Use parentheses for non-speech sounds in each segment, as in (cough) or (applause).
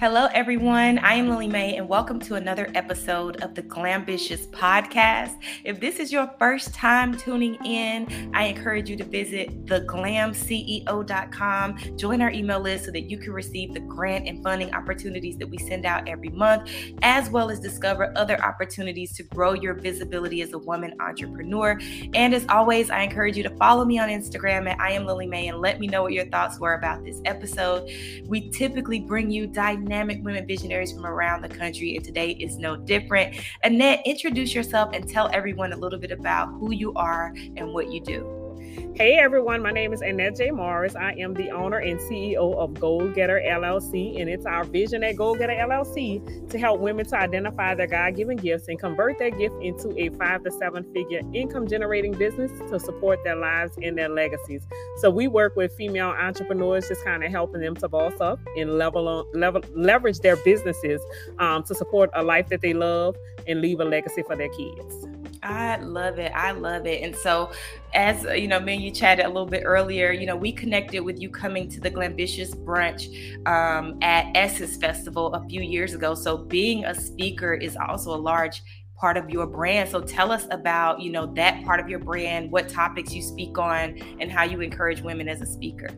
Hello, everyone. I am Lily Mae, and welcome to another episode of the Glambitious podcast. If this is your first time tuning in, I encourage you to visit theglamceo.com. Join our email list so that you can receive the grant and funding opportunities that we send out every month, as well as discover other opportunities to grow your visibility as a woman entrepreneur. And as always, I encourage you to follow me on Instagram at I am Lily Mae and let me know what your thoughts were about this episode. We typically bring you dynamic dynamic women visionaries from around the country, and today is no different. Annette, introduce yourself and tell everyone a little bit about who you are and what you do. Hey everyone, my name is Annette J. Morris. I am the owner and CEO of Goal Getter LLC, and it's our vision at Goal Getter LLC to help women to identify their God given gifts and convert their gift into a five to seven figure income generating business to support their lives and their legacies. So we work with female entrepreneurs, just kind of helping them to boss up and level on, level, leverage their businesses um, to support a life that they love and leave a legacy for their kids. I love it. I love it. And so, as uh, you know, me and you chatted a little bit earlier, you know, we connected with you coming to the Glambitious brunch um, at Essence Festival a few years ago. So, being a speaker is also a large part of your brand. So, tell us about, you know, that part of your brand, what topics you speak on, and how you encourage women as a speaker.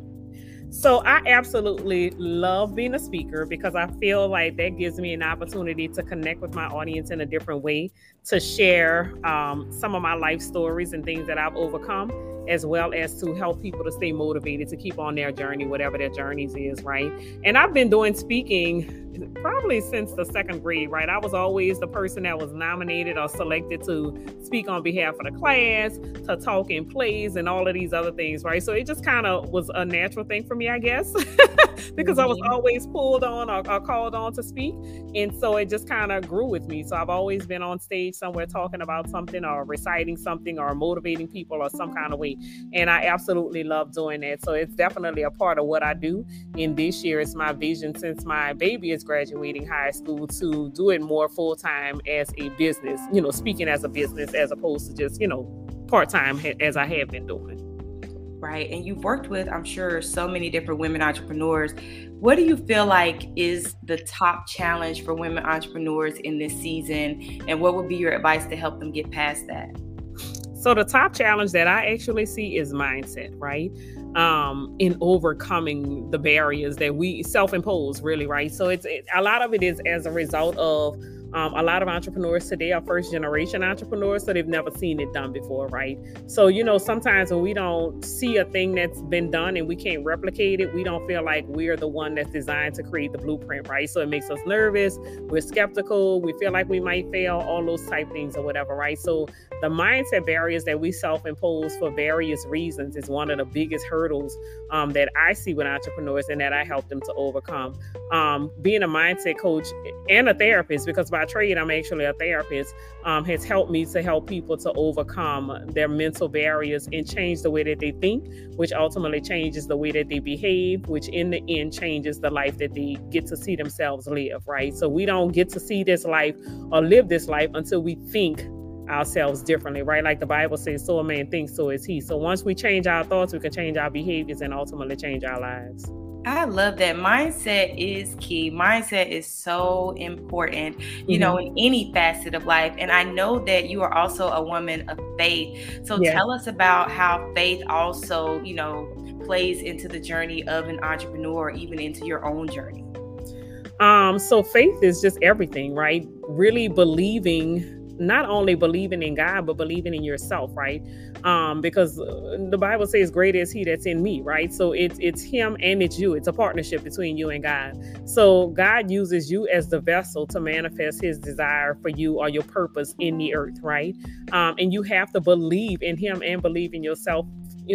So I absolutely love being a speaker because I feel like that gives me an opportunity to connect with my audience in a different way, to share um, some of my life stories and things that I've overcome, as well as to help people to stay motivated to keep on their journey, whatever their journeys is, right? And I've been doing speaking probably since the second grade, right? I was always the person that was nominated or selected to speak on behalf of the class, to talk in plays, and all of these other things, right? So it just kind of was a natural thing for me, I guess, (laughs) because mm-hmm. I was mm-hmm. always pulled on or, or, called on to speak. And so it just kind of grew with me. So I've always been on stage somewhere talking about something or reciting something or motivating people or some kind of way. And I absolutely love doing that. So it's definitely a part of what I do. And this year, it's my vision since my baby is graduating high school to do it more full time as a business, you know, speaking as a business as opposed to just, you know, part time as I have been doing. Right. And you've worked with, I'm sure, so many different women entrepreneurs. What do you feel like is the top challenge for women entrepreneurs in this season? And what would be your advice to help them get past that? So, the top challenge that I actually see is mindset, right? um, in overcoming the barriers that we self-impose really right so it's it, a lot of it is as a result of um, a lot of entrepreneurs today are first generation entrepreneurs, so they've never seen it done before, right? So, you know, sometimes when we don't see a thing that's been done and we can't replicate it, we don't feel like we're the one that's designed to create the blueprint, right? So it makes us nervous, we're skeptical, we feel like we might fail, all those type things or whatever, right? So the mindset barriers that we self impose for various reasons is one of the biggest hurdles um, that I see with entrepreneurs and that I help them to overcome. Um, being a mindset coach and a therapist, because by trade I'm actually a therapist, um, has helped me to help people to overcome their mental barriers and change the way that they think, which ultimately changes the way that they behave, which in the end changes the life that they get to see themselves live, right? So we don't get to see this life or live this life until we think ourselves differently, right? Like the Bible says, so a man thinks, so is he. So once we change our thoughts, we can change our behaviors and ultimately change our lives. I love that. Mindset is key. Mindset is so important, you mm-hmm. know, in any facet of life. And I know that you are also a woman of faith. So tell us about how faith also, you know, plays into the journey of an entrepreneur, even into your own journey. Um, so faith is just everything, right? Really believing not only believing in God, but believing in yourself, right? Um, because uh, the Bible says, "Great is He that's in me," right? So it's it's Him and it's you. It's a partnership between you and God. So God uses you as the vessel to manifest His desire for you or your purpose in the earth, right? Um, and you have to believe in Him and believe in yourself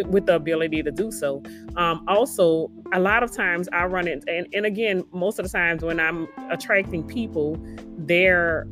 with the ability to do so. Um, also, a lot of times I run it, and, and again, most of the times when I'm attracting people, they're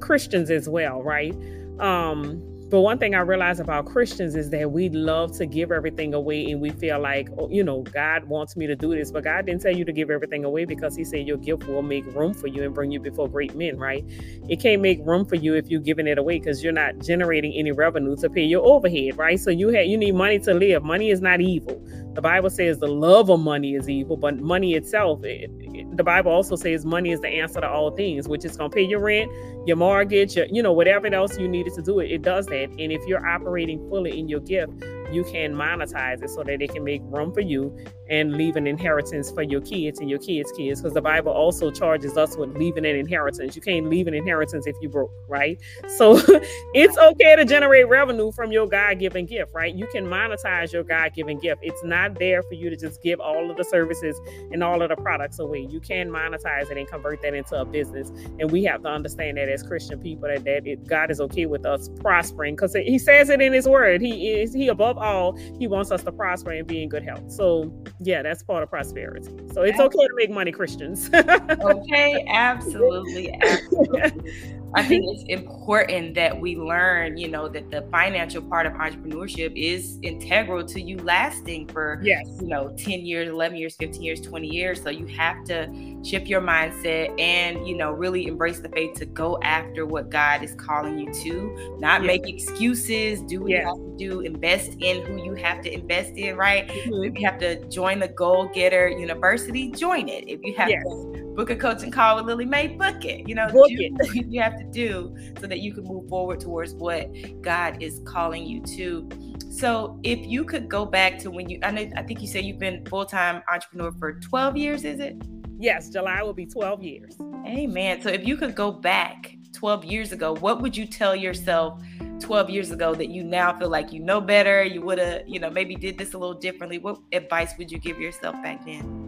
Christians as well, right? Um, but one thing I realize about Christians is that we love to give everything away and we feel like, oh, you know, God wants me to do this. But God didn't tell you to give everything away because He said your gift will make room for you and bring you before great men, right? It can't make room for you if you're giving it away because you're not generating any revenue to pay your overhead, right? So you have you need money to live. Money is not evil the Bible says the love of money is evil, but money itself, it, it, the Bible also says money is the answer to all things, which is going to pay your rent, your mortgage, your, you know, whatever else you needed to do it, it does that. And if you're operating fully in your gift, you can monetize it so that it can make room for you and leave an inheritance for your kids and your kids' kids. Because the Bible also charges us with leaving an inheritance. You can't leave an inheritance if you broke, right? So (laughs) it's okay to generate revenue from your God given gift, right? You can monetize your God given gift. It's not there for you to just give all of the services and all of the products away. You can monetize it and convert that into a business. And we have to understand that as Christian people that, that it, God is okay with us prospering because He says it in His Word. He is He above all. He wants us to prosper and be in good health. So yeah, that's part of prosperity. So it's okay to make money, Christians. (laughs) okay, absolutely, (laughs) absolutely. I think (laughs) it's important that we learn, you know, that the financial part of entrepreneurship is integral to you lasting for, yes. you know, 10 years, 11 years, 15 years, 20 years. So you have to shift your mindset and, you know, really embrace the faith to go after what God is calling you to, not yes. make excuses, do what yes. you have to do, invest in who you have to invest in, right? Mm-hmm. If you have to join the Goal Getter University, join it. If you have to book a coaching call with Lily Mae, book it. You know, book do it. (laughs) you have to do so that you can move forward towards what God is calling you to. So, if you could go back to when you, I know, I think you said you've been full time entrepreneur for 12 years, is it? Yes, July will be 12 years. Amen. So, if you could go back 12 years ago, what would you tell yourself 12 years ago that you now feel like you know better? You would have, you know, maybe did this a little differently. What advice would you give yourself back then?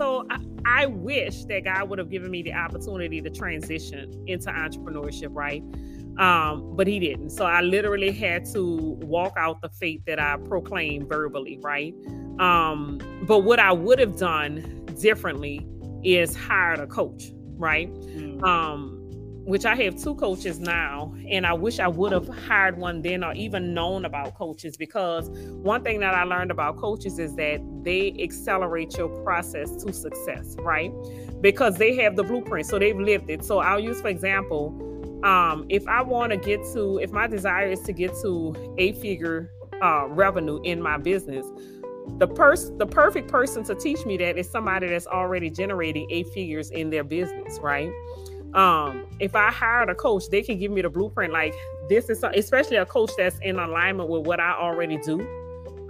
So I, I wish that God would have given me the opportunity to transition into entrepreneurship, right? Um, but he didn't. So I literally had to walk out the faith that I proclaimed verbally, right? Um, but what I would have done differently is hired a coach, right? Mm. Um, which I have two coaches now, and I wish I would have hired one then or even known about coaches because one thing that I learned about coaches is that they accelerate your process to success, right? Because they have the blueprint, so they've lived it. So I'll use, for example, um, if I want to get to, if my desire is to get to a figure uh, revenue in my business, the person the perfect person to teach me that is somebody that's already generating eight figures in their business right um if i hired a coach they can give me the blueprint like this is especially a coach that's in alignment with what i already do.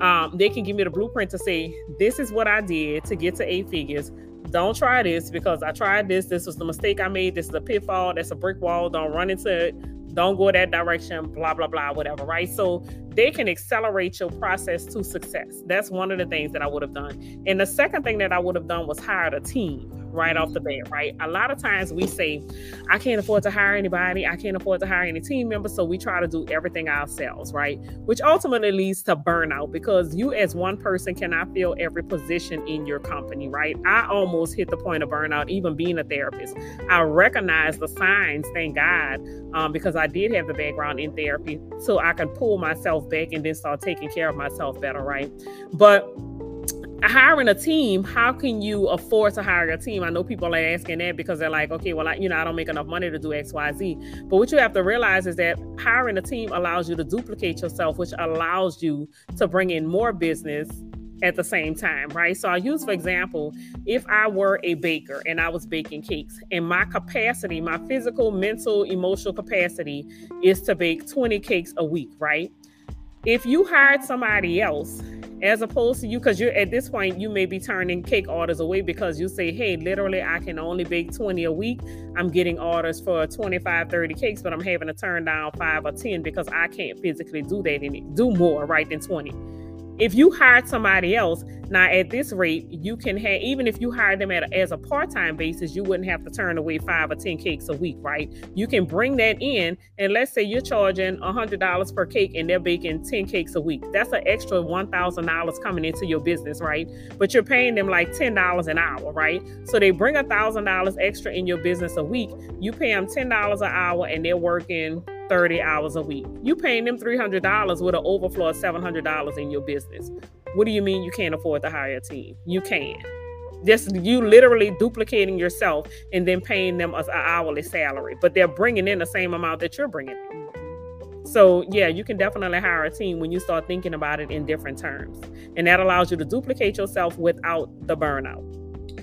Um they can give me the blueprint to say this is what i did to get to eight figures. Don't try this because i tried this. This was the mistake i made. This is a pitfall. That's a brick wall. Don't run into it. Don't go that direction blah blah blah whatever right? So they can accelerate your process to success. That's one of the things that i would have done. And the second thing that i would have done was hired a team right off the bat, right? A lot of times we say, I can't afford to hire anybody, I can't afford to hire any team members, so we try to do everything ourselves, right? Which ultimately leads to burnout because you, as one person, cannot fill every position in your company, right? I almost hit the point of burnout, even being a therapist. I recognize the signs, thank God, um, because I did have the background in therapy, so I can pull myself back and then start taking care of myself better, right? But hiring a team, how can you afford to hire a team? I know people are asking that because they're like, okay, well, I, you know, I don't make enough money to do X, Y, Z. But what you have to realize is that hiring a team allows you to duplicate yourself, which allows you to bring in more business at the same time, right? So I use, for example, if I were a baker and I was baking cakes, and my capacity, my physical, mental, emotional capacity is to bake 20 cakes a week, right? If you hired somebody else as opposed to you because you're at this point you may be turning cake orders away because you say hey literally i can only bake 20 a week. I'm getting orders for 25 30 cakes but i'm having to turn down 5 or 10 because i can't physically do that and do more right than 20 if you hired somebody else, now at this rate, you can have, even if you hire them at a, as a part time basis, you wouldn't have to turn away five or 10 cakes a week, right? You can bring that in, and let's say you're charging $100 per cake and they're baking 10 cakes a week. That's an extra $1,000 coming into your business, right? But you're paying them like $10 an hour, right? So they bring a $1,000 extra in your business a week. You pay them $10 an hour and they're working 30 hours a week. You paying them $300 with an overflow of $700 in your business. What do you mean you can't afford to hire a team? You can. Just you literally duplicating yourself and then paying them an hourly salary, but they're bringing in the same amount that you're bringing in. So, yeah, you can definitely hire a team when you start thinking about it in different terms. And that allows you to duplicate yourself without the burnout.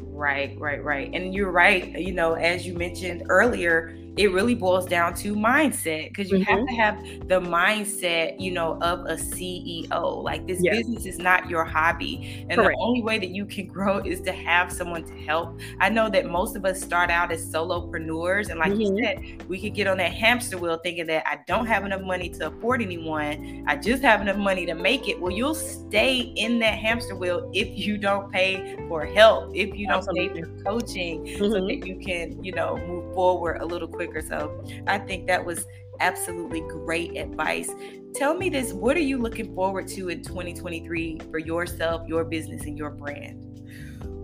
Right, right, right. And you're right. You know, as you mentioned earlier, it really boils down to mindset because you mm-hmm. have to have the mindset, you know, of a CEO. Like this yes. business is not your hobby. And Correct. the only way that you can (laughs) grow is to have someone to help. I know that most of us start out as solopreneurs. And like mm-hmm. you said, we could get on that hamster wheel thinking that I don't have enough money to afford anyone. I just have enough money to make it. Well, you'll stay in that hamster wheel if you don't pay for help, if you don't Absolutely. pay for coaching mm-hmm. so that you can, you know, move forward a little quicker quicker. So I think that was absolutely great advice. Tell me this what are you looking forward to in 2023 for yourself, your business, and your brand?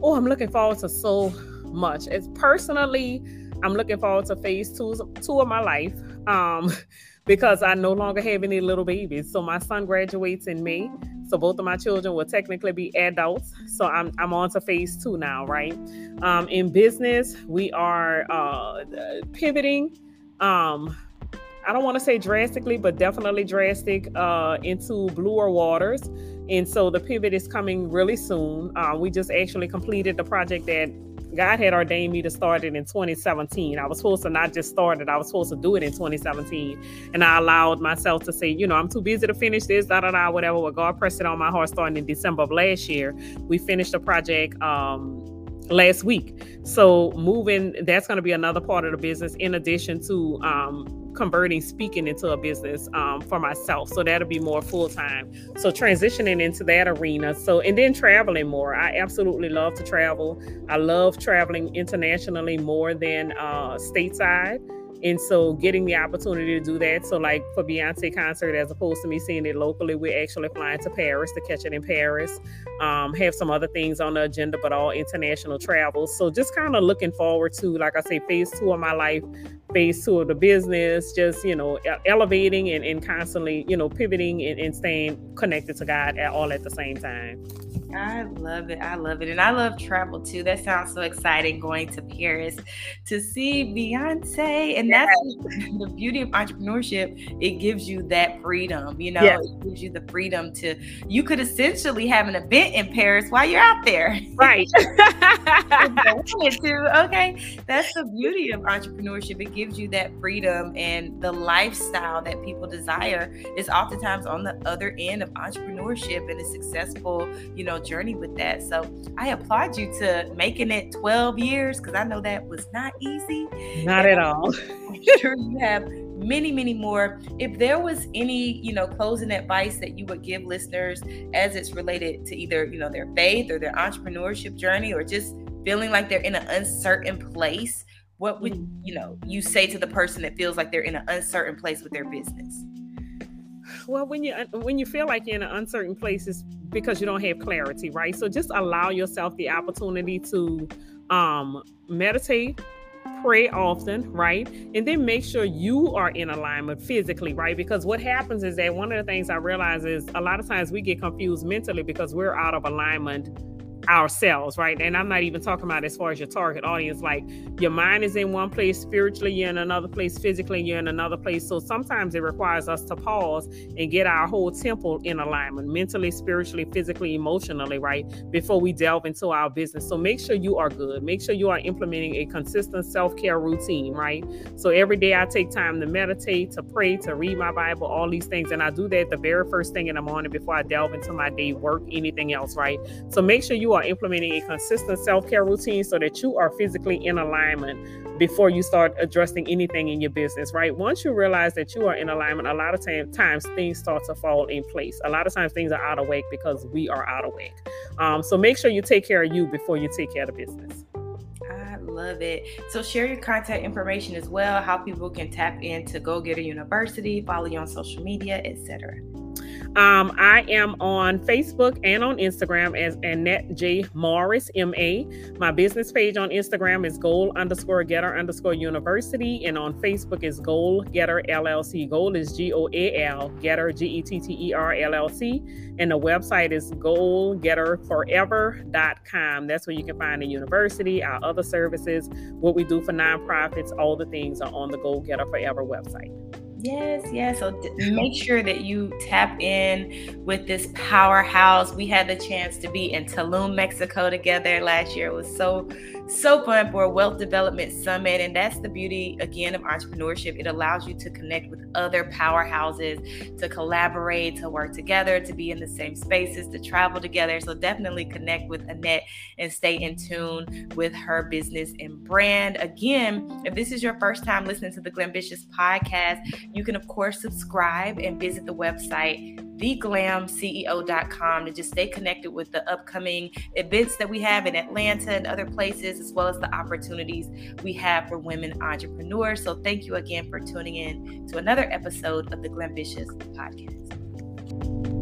Oh, I'm looking forward to so much. As personally, I'm looking forward to phase two, two of my life um, (laughs) because I no longer have any little babies. So my son graduates in May. So both of my children will technically be adults. So I'm I'm on to phase two now, right? Um, in business, we are uh, pivoting. Um, I don't want to say drastically, but definitely drastic uh, into bluer waters. And so the pivot is coming really soon. Uh, we just actually completed the project that God had ordained me to start it in 2017. I was supposed to not just start it, I was supposed to do it in 2017. And I allowed myself to say, you know, I'm too busy to finish this, da da da, whatever. Well, God pressed it on my heart starting in December of last year. We finished the project um, last week. So moving, that's going to be another part of the business in addition to um, converting speaking into a business um, for myself. So that'll be more full time. So transitioning into that arena. So, and then traveling more. I absolutely love to travel. I love traveling internationally more than uh, stateside. And so getting the opportunity to do that. So like for Beyonce concert, as opposed to me seeing it locally, we're actually flying to Paris to catch it in Paris. Um, have some other things on the agenda, but all international travel. So just kind of looking forward to, like I say, phase two of my life, two of the business, just, you know, elevating and, and constantly, you know, pivoting and, and staying connected to God at all at the same time. I love it. I love it. And I love travel too. That sounds so exciting going to Paris to see Beyonce. And that's (laughs) the beauty of entrepreneurship. It gives you that freedom, you know, it gives you the freedom to, you could essentially have an event in Paris while you're out there. Right. (laughs) (laughs) to, okay. That's the beauty of entrepreneurship. It gives you that freedom and the lifestyle that people desire is oftentimes on the other end of entrepreneurship and a successful, you know, journey with that. So I applaud you to making it 12 years because I know that was not easy. Not at all. (laughs) I'm sure you have many, many more. If there was any, you know, closing advice that you would give listeners as it's related to either, you know, their faith or their entrepreneurship journey or just feeling like they're in an uncertain place, what would, mm. you know, you say to the person that feels like they're in an uncertain place with their business? Well when you when you feel like you're in an uncertain place it's because you don't have clarity right? So just allow yourself the opportunity to um meditate pray often right? And then make sure you are in alignment physically right? Because what happens is that one of the things i realize is a lot of times we get confused mentally because we're out of alignment ourselves, right? And I'm not even talking about as far as your target audience. Like your mind is in one place spiritually, you're in another place physically, you're in another place. So sometimes it requires us to pause and get our whole temple in alignment, mentally, spiritually, physically, emotionally, right? Before we delve into our business. So make sure you are good. Make sure you are implementing a consistent self care routine, right? So every day I take time to meditate, to pray, to read my Bible, all these things. And I do that the very first thing in the morning before I delve into my day, work, anything else, right? So make sure you are implementing a consistent self care routine so that you are physically in alignment before you start addressing anything in your business, right? Once you realize that you are in alignment, a lot of time, times things start to fall in place. A lot of times things are out of whack because we are out of whack. Um, so make sure you take care of you before you take care of the business. I love it. So share your contact information as well, how people can tap into Goal Getter University, follow you on social media, etc. Um, I am on Facebook and on Instagram as Annette J. Morris, M.A. My business page on Instagram is goal underscore getter underscore university, and on Facebook is Goal Getter LLC. Goal is G O A L, Getter G E T T E R L L C, and the website is goalgetterforever.com. That's where you can find the university, our other services, what we do for nonprofits, all the things are on the Goal Getter Forever website. Yes, yes. So make sure that you tap in with this powerhouse. We had the chance to be in Tulum, Mexico together last year. It was so so fun for a wealth development summit. And that's the beauty, again, of entrepreneurship. It allows you to connect with other powerhouses, to collaborate, to work together, to be in the same spaces, to travel together. So definitely connect with Annette and stay in tune with her business and brand. Again, if this is your first time listening to the Glambitious podcast, you can, of course, subscribe and visit the website theglamceo.com to just stay connected with the upcoming events that we have in Atlanta and other places, as well as the opportunities we have for women entrepreneurs. So, thank you again for tuning in to another episode of the Glambitious podcast.